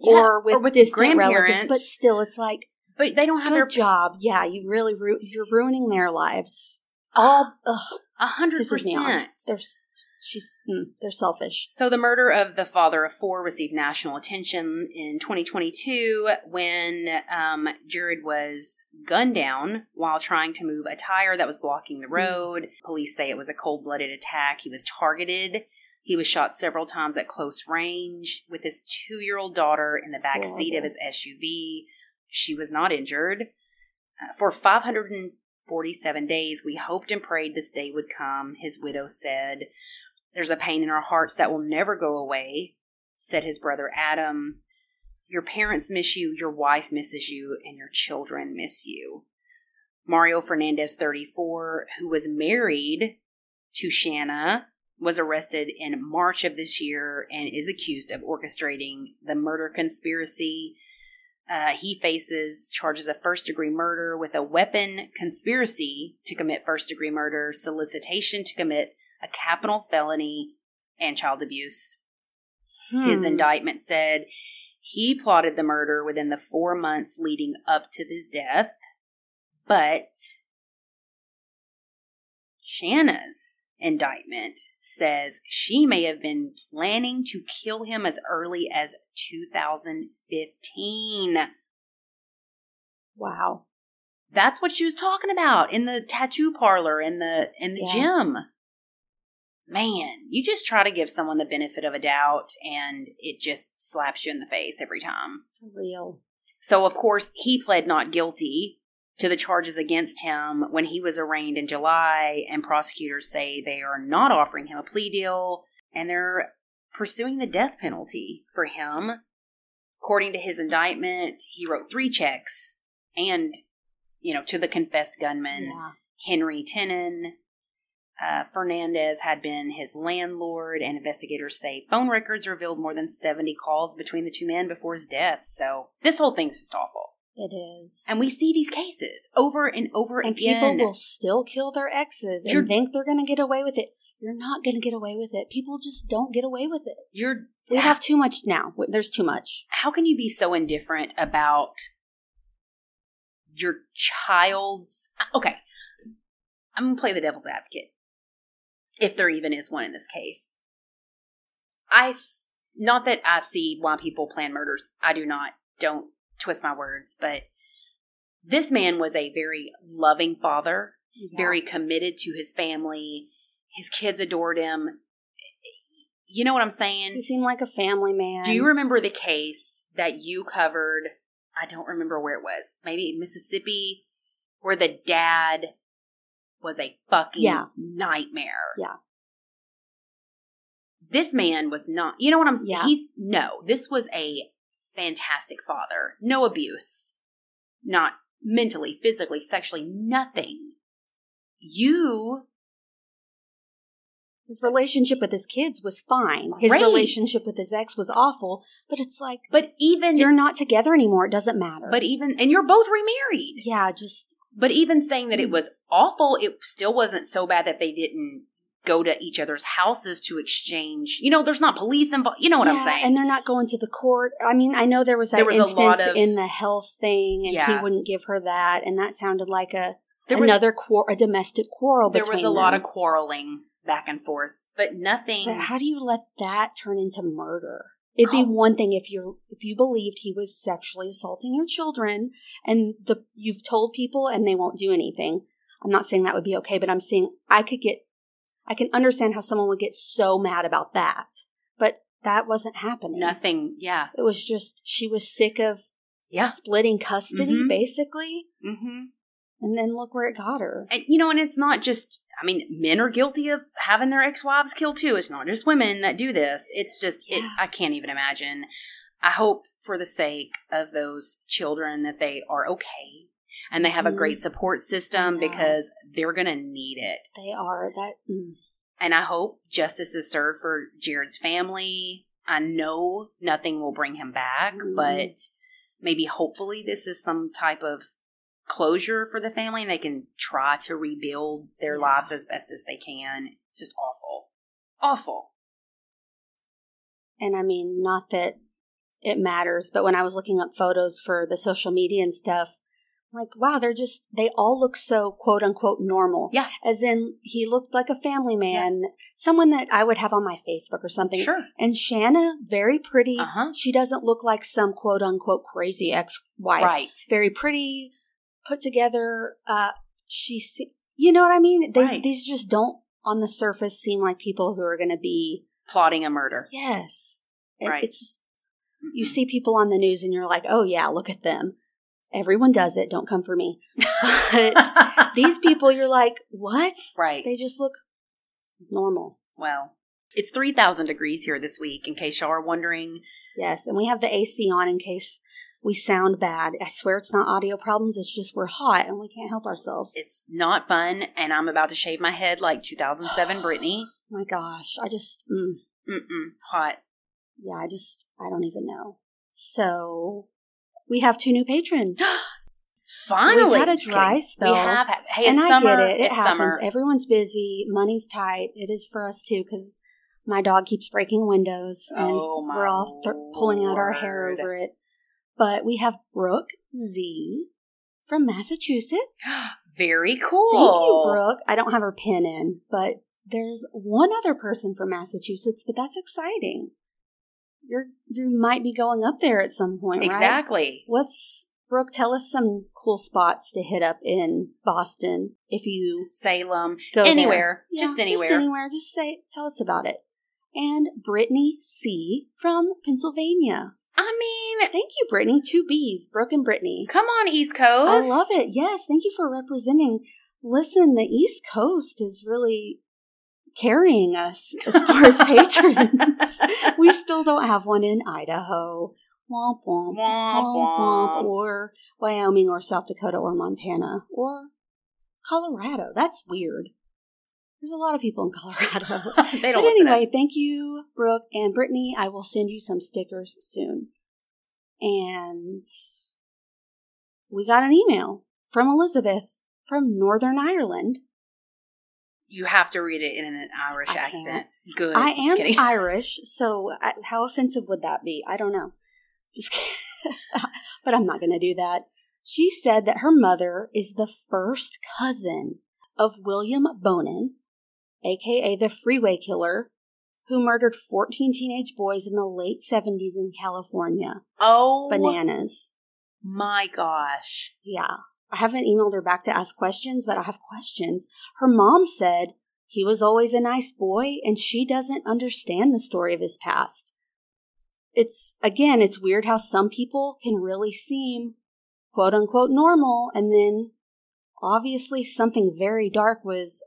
Yeah. or with, distant relatives. But still, it's like, but they don't have their job. Yeah, you really ru- you're ruining their lives. All a hundred pisses me off. percent. They're s- she's mm, they're selfish. So, the murder of the father of four received national attention in 2022 when um, Jared was gunned down while trying to move a tire that was blocking the road. Police say it was a cold blooded attack. He was targeted. He was shot several times at close range with his two year old daughter in the back seat of his SUV. she was not injured. Uh, for 547 days, we hoped and prayed this day would come, his widow said. There's a pain in our hearts that will never go away, said his brother Adam. Your parents miss you, your wife misses you, and your children miss you. Mario Fernandez, 34, who was married to Shanna, was arrested in March of this year and is accused of orchestrating the murder conspiracy. Uh, he faces charges of first degree murder with a weapon conspiracy to commit first degree murder, solicitation to commit a capital felony, and child abuse. Hmm. His indictment said he plotted the murder within the four months leading up to his death, but Shanna's indictment says she may have been planning to kill him as early as 2015. Wow. That's what she was talking about in the tattoo parlor in the in the yeah. gym man, you just try to give someone the benefit of a doubt and it just slaps you in the face every time. For real. So, of course, he pled not guilty to the charges against him when he was arraigned in July, and prosecutors say they are not offering him a plea deal and they're pursuing the death penalty for him. According to his indictment, he wrote three checks and, you know, to the confessed gunman, yeah. Henry Tenon, uh, Fernandez had been his landlord, and investigators say phone records revealed more than 70 calls between the two men before his death. So this whole thing's just awful. It is. And we see these cases over and over and again. people will still kill their exes You're, and think they're going to get away with it. You're not going to get away with it. People just don't get away with it. You're we have too much now. There's too much. How can you be so indifferent about your child's Okay. I'm going to play the devil's advocate if there even is one in this case. I not that I see why people plan murders. I do not. Don't twist my words, but this man was a very loving father, yeah. very committed to his family. His kids adored him. You know what I'm saying? He seemed like a family man. Do you remember the case that you covered? I don't remember where it was. Maybe Mississippi, where the dad was a fucking yeah. nightmare. Yeah. This man was not, you know what I'm saying? Yeah. He's, no, this was a fantastic father. No abuse. Not mentally, physically, sexually, nothing. You his relationship with his kids was fine. His Great. relationship with his ex was awful, but it's like But even you're not together anymore, it doesn't matter. But even and you're both remarried. Yeah, just but even saying that it mm. was awful, it still wasn't so bad that they didn't go to each other's houses to exchange. You know, there's not police involved. You know what yeah, I'm saying? And they're not going to the court. I mean, I know there was that there was instance of, in the health thing, and yeah. he wouldn't give her that, and that sounded like a there another was, quar- a domestic quarrel. But there was a them. lot of quarreling back and forth, but nothing. But how do you let that turn into murder? It'd be one thing if you if you believed he was sexually assaulting your children and the you've told people and they won't do anything. I'm not saying that would be okay, but I'm saying I could get I can understand how someone would get so mad about that. But that wasn't happening. Nothing, yeah. It was just she was sick of yeah. splitting custody mm-hmm. basically. hmm And then look where it got her. And you know, and it's not just I mean, men are guilty of having their ex-wives killed too. It's not just women that do this. It's just yeah. it, I can't even imagine. I hope for the sake of those children that they are okay and they have mm-hmm. a great support system because they're going to need it. They are that mm. And I hope justice is served for Jared's family. I know nothing will bring him back, mm-hmm. but maybe hopefully this is some type of closure for the family and they can try to rebuild their yeah. lives as best as they can. It's just awful. Awful. And I mean, not that it matters, but when I was looking up photos for the social media and stuff, I'm like, wow, they're just, they all look so quote unquote normal. Yeah. As in, he looked like a family man, yeah. someone that I would have on my Facebook or something. Sure. And Shanna, very pretty. Uh-huh. She doesn't look like some quote unquote crazy ex wife. Right. Very pretty, put together. Uh, she, you know what I mean? They, right. These just don't, on the surface, seem like people who are going to be plotting a murder. Yes. It, right. It's just, you see people on the news and you're like, oh yeah, look at them. Everyone does it. Don't come for me. But these people, you're like, what? right. They just look normal. well, it's 3,000 degrees here this week, in case y'all are wondering. Yes, and we have the AC on in case we sound bad. I swear it's not audio problems. It's just we're hot and we can't help ourselves. It's not fun, and I'm about to shave my head like 2007 Britney. my gosh, I just, mm, Mm-mm. Hot. yeah, I just, I don't even know. So we have two new patrons. Finally. We've had a dry spell. We have. Had, hey, and it's I summer. get it. It it's happens. summer. Everyone's busy. Money's tight. It is for us too because my dog keeps breaking windows and Oh, we're all th- pulling out our hair over it. But we have Brooke Z from Massachusetts. Very cool. Thank you, Brooke. I don't have her pin in, but there's one other person from Massachusetts, but that's exciting. You're you might be going up there at some point, right? Exactly. What's Brooke? Tell us some cool spots to hit up in Boston if you Salem. go anywhere. Yeah, just anywhere. Just anywhere. Just say, tell us about it. And Brittany C from Pennsylvania. I mean, Thank you, Brittany. Two B's, Brooke and Brittany. come on, East Coast. I love it. Yes, thank you for representing. Listen, the East Coast is really carrying us as far as patrons. we still don't have one in Idaho, womp womp, Womp womp womp. womp, or Wyoming, or South Dakota, or Montana, or Colorado. That's weird. There's a lot of people in Colorado. they don't but anyway, thank you, Brooke and Brittany. I will send you some stickers soon. And we got an email from Elizabeth from Northern Ireland. You have to read it in an Irish I accent. can't. Good. I am kidding. Irish, so I, how offensive would that be? I don't know. Just kidding. but I'm not going to do that. She said that her mother is the first cousin of William Bonin, aka the Freeway Killer, who murdered 14 teenage boys in the late 70s in California. oh, Bananas. my gosh. Yeah. I haven't emailed her back to ask questions, but I have questions. Her mom said he was always a nice boy and she doesn't understand the story of his past. It's, again, it's weird how some people can really seem quote unquote normal and then obviously something very dark was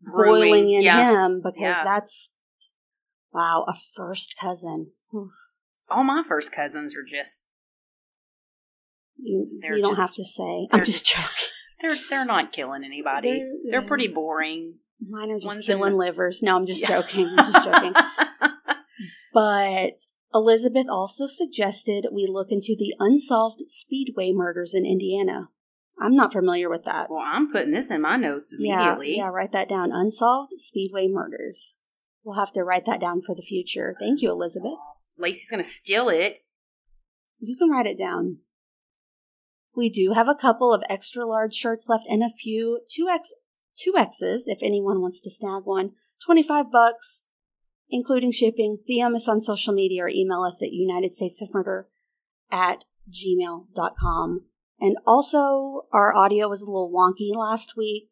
boiling in yeah. him because Yeah. that's, wow, a first cousin. Oof. All my first cousins are just You, They're you don't just- have to say. I'm just just- joking. they're they're not killing anybody. They're- They're, pretty boring. Mine are just One's killing the- livers. No, I'm just Yeah. joking. I'm just joking. But Elizabeth also suggested we look into the unsolved speedway murders in Indiana. I'm not familiar with that. well, I'm putting this in my notes Yeah, immediately. yeah, write that down. Unsolved speedway murders. We'll have to write that down for the future. Thank you, Elizabeth. Lacey's gonna steal it. You can write it down. We do have a couple of extra large shirts left and a few two X two X's if anyone wants to snag one. Twenty five bucks, including shipping. DM us on social media or email us at United States of Murder at gmail.com. And also our audio was a little wonky last week,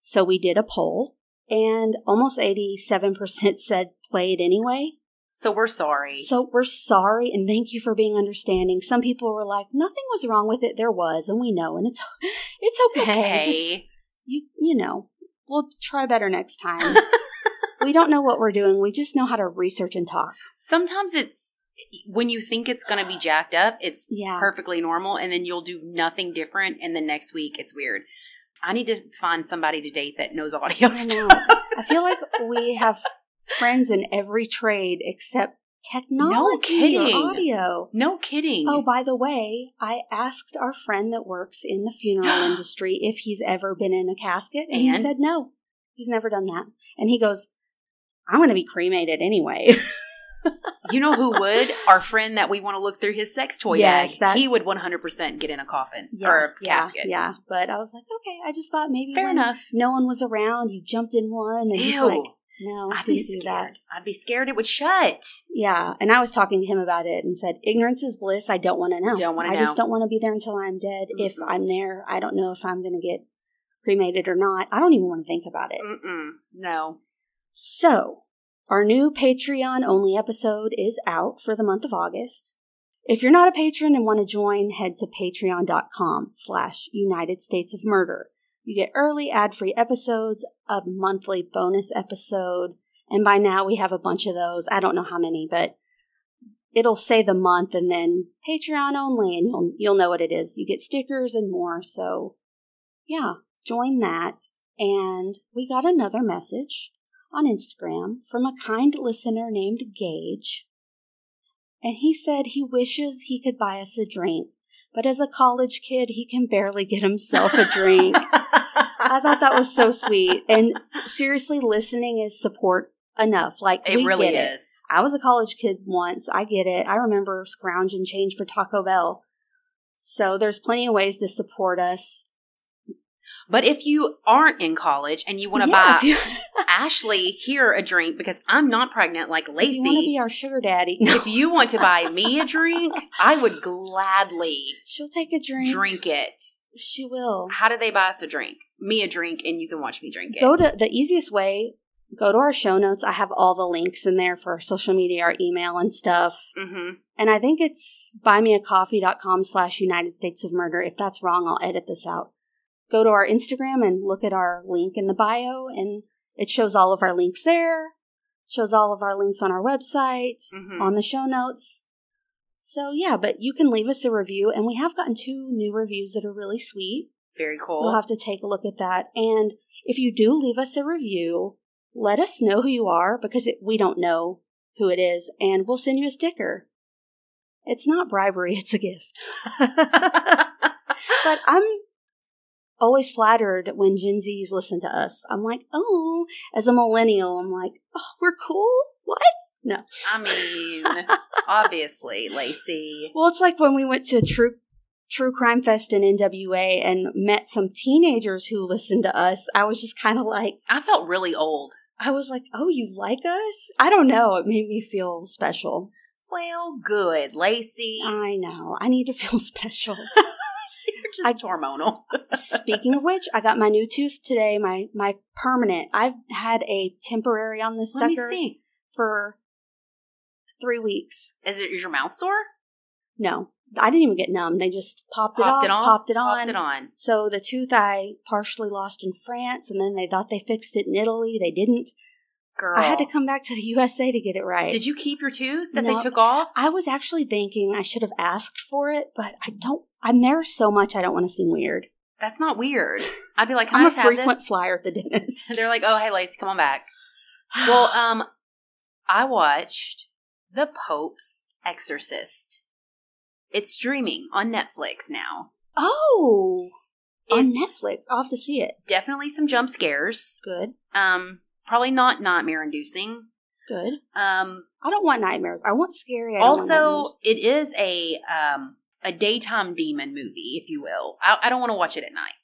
so we did a poll and almost 87% said play it anyway. So we're sorry. So we're sorry and thank you for being understanding. Some people were like, nothing was wrong with it. There was, and we know, and it's it's it's okay. okay. Just you you know, we'll try better next time. we don't know what we're doing. We just know how to research and talk. Sometimes it's when you think it's gonna be jacked up, it's Yeah. perfectly normal, and then you'll do nothing different, and the next week it's weird. I need to find somebody to date that knows audio I stuff. know. I feel like we have friends in every trade except technology no kidding. audio. No kidding. Oh, by the way, I asked our friend that works in the funeral industry if he's ever been in a casket, and, he said no. He's never done that. And he goes, I'm going to be cremated anyway. you know who would? Our friend that we want to look through his sex toy Yes, bag. He would 100% get in a coffin yeah, or a yeah, casket. Yeah. But I was like, okay, I just thought maybe Fair when enough. no one was around, you jumped in one. And he's Ew. like, no, I'd be scared. I'd be scared it would shut. Yeah, and I was talking to him about it and said, "Ignorance is bliss. I don't want to know. Don't wanna I just don't want to be there until I'm dead. If Mm-mm. I'm there, I don't know if I'm going to get cremated or not. I don't even want to think about it." Mm-mm. No. So, our new Patreon only episode is out for the month of August. If you're not a patron and want to join, head to patreon.com slash United States of Murder. You get early ad-free episodes, a monthly bonus episode, and by now we have a bunch of those. I don't know how many, but it'll say the month and then Patreon only and you'll you'll know what it is. You get stickers and more. So yeah, join that. And we got another message on Instagram from a kind listener named Gage. And he said he wishes he could buy us a drink, but as a college kid, he can barely get himself a drink. I thought that was so sweet. And seriously, listening is support enough. Like It we really get it. is. I was a college kid once. I get it. I remember scrounging change for Taco Bell. So there's plenty of ways to support us. But if you aren't in college and you want to Yeah, buy Ashley here a drink because I'm not pregnant like Lacey. if you want to be our sugar daddy, no, if you want to buy me a drink, I would gladly she'll take a drink. drink it. She will. How do they buy us a drink? Me a drink, and you can watch me drink it. Go to the easiest way. Go to our show notes. I have all the links in there for social media, our email and stuff. hmm And I think it's buymeacoffee.com slash United States of Murder. If that's wrong, I'll edit this out. Go to our Instagram and look at our link in the bio, and it shows all of our links there. Shows all of our links on our website, Mhm. on the show notes. So yeah, but you can leave us a review, and we have gotten two new reviews that are really sweet. Very cool. We'll have to take a look at that. And if you do leave us a review, let us know who you are because it, we don't know who it is, and we'll send you a sticker. It's not bribery, it's a gift. but I'm always flattered when Gen Zs listen to us. I'm like, oh, as a millennial, I'm like, oh, we're cool? What? No. I mean, obviously, Lacey. Well, it's like when we went to True True Crime Fest in NWA and met some teenagers who listened to us. I was just kind of like, I felt really old. I was like, oh, you like us? I don't know. It made me feel special. Well, good, Lacey. I know. I need to feel special. Just hormonal. Speaking of which, I got my new tooth today. My my permanent. I've had a temporary on this Let sucker for three weeks. Is it is your mouth sore? No, I didn't even get numb. They just popped, Popped it it off, off. popped it on. Popped it on. So the tooth I partially lost in France, and then they thought they fixed it in Italy. They didn't. Girl, I had to come back to the USA to get it right. Did you keep your tooth that No. they took off? I was actually thinking I should have asked for it, but I don't. I'm there so much I don't want to seem weird. That's not weird. I'd be like, can I'm I a just have frequent this? flyer at the dentist. They're like, oh, hey, Lacey, come on back. Well, um, I watched The Pope's Exorcist. It's streaming on Netflix now. oh, on Netflix. I'll have to see it. Definitely some jump scares. Good, Um, probably not nightmare inducing. good. Um, I don't want nightmares. I want scary. I don't want also, it is a um a daytime demon movie, if you will. I, I don't want to watch it at night.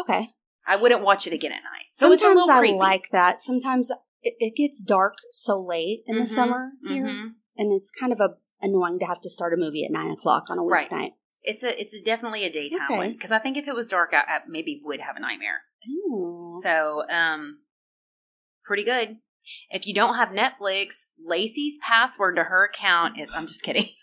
okay. I wouldn't watch it again at night. So it's a Sometimes little I creepy. like that. Sometimes it, it gets dark so late in the Mhm, summer here, mhm. and it's kind of a annoying to have to start a movie at nine o'clock on a Right. weeknight. It's a it's a definitely a daytime Okay. one because I think if it was dark, I, I maybe would have a nightmare. Ooh. So, um, pretty good. If you don't have Netflix, Lacey's password to her account is. I'm just kidding.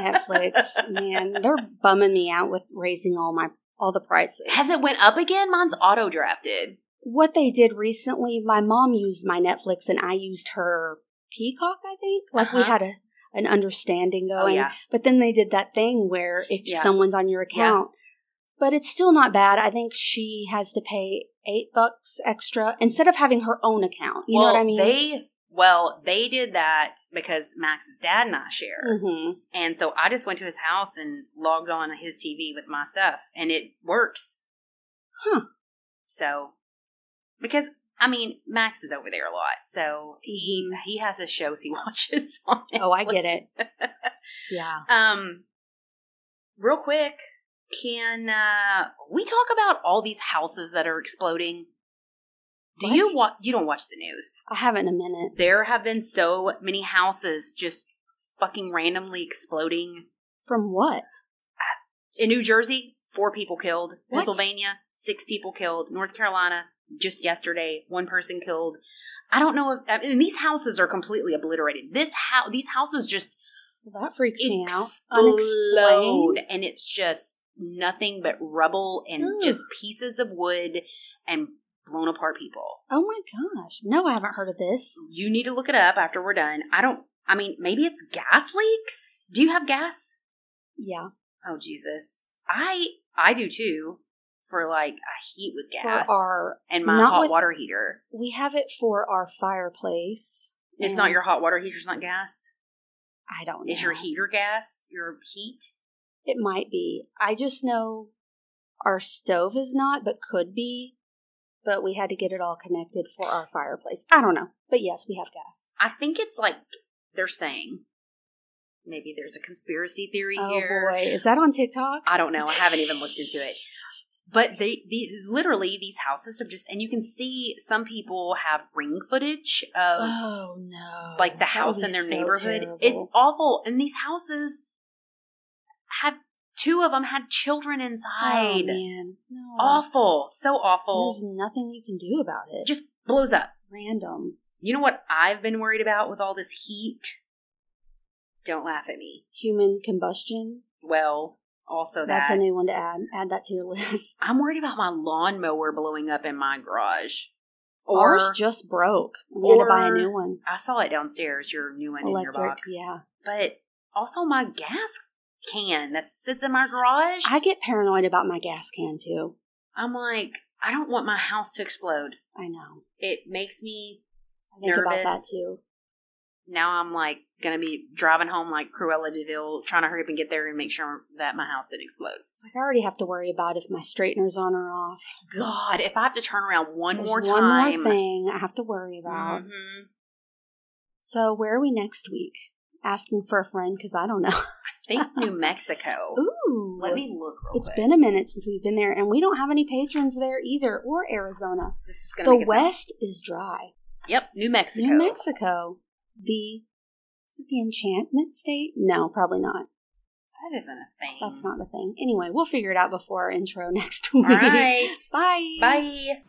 Netflix, man, they're bumming me out with raising all my all the prices. Has it went up again? Mine's auto drafted. What they did recently, my mom used my Netflix and I used her Peacock. I think like we Uh-huh. had a an understanding Oh going. yeah, But then they did that thing where if Yeah. someone's on your account, but it's still not bad. I think she has to pay eight bucks extra instead of having her own account. You know what I mean? They well, they did that because Max's dad and I share, hmm and so I just went to his house and logged on his TV with my stuff, and it works. Huh. So, because I mean, Max is over there a lot, so he he has his shows he watches. On Mm-hmm. Oh, I get it. Yeah. um, real quick, can uh we talk about all these houses that are exploding? Do What? you watch? You don't watch the news. I haven't in a minute. There have been so many houses just fucking randomly exploding. From what? In New Jersey, four people killed. What? Pennsylvania, six people killed. North Carolina, just yesterday, one person killed. I don't know if I mean, these houses are completely obliterated. This house, these houses just Well, that freaks me out. explode, and it's just nothing but rubble and Ugh. just pieces of wood and blown apart people. Oh my gosh. No, I haven't heard of this. You need to look it up after we're done. I don't. I mean, maybe it's gas leaks. Do you have gas? Yeah. Oh Jesus, I I do too. For like a heat with gas For our and my hot with- water heater. we have it for our fireplace. It's not your hot water heater. It's not gas. I don't know. Is your heater gas? Your heat? It might be. I just know our stove is not, but could be. But we had to get it all connected for our fireplace. I don't know. But yes, we have gas. I think it's like they're saying. Maybe there's a conspiracy theory Oh here. boy. Is that on TikTok? I don't know. I haven't even looked into it. But they, they literally these houses are just, and you can see some people have ring footage of Oh no. like the house in their so neighborhood. terrible. It's awful, and these houses have two of them had children oh, inside. man. No. awful, so awful. There's nothing you can do about it. Just blows up. random. You know what I've been worried about with all this heat? Don't laugh at me. Human combustion. Well, also that That's a new one to add. Add that to your list. I'm worried about my lawnmower blowing up in my garage. Ours Or just broke. We had to buy a new one. I saw it downstairs, your new one in your box. Yeah. But also my gas can that sits in my garage. I get paranoid about my gas can too. I'm like, I don't want my house to explode. I know. It makes me I think about that Nervous. too. now I'm like gonna be driving home like Cruella de Vil, trying to hurry up and get there and make sure that my house didn't explode. It's like I already have to worry about if my straightener's on or off. God, if I have to turn around one There's more one time. more thing I have to worry about. Mhm. So where are we next week? Asking for a friend because I don't know. I think New Mexico. Ooh, Let me look It's quick. been a minute since we've been there, and we don't have any patrons there either, or Arizona. This is The make it sound- West is dry. Yep, New Mexico. New Mexico, the is it the Enchantment State? No, probably not. That isn't a thing. That's not the thing. Anyway, we'll figure it out before our intro next week. All right. Bye. Bye.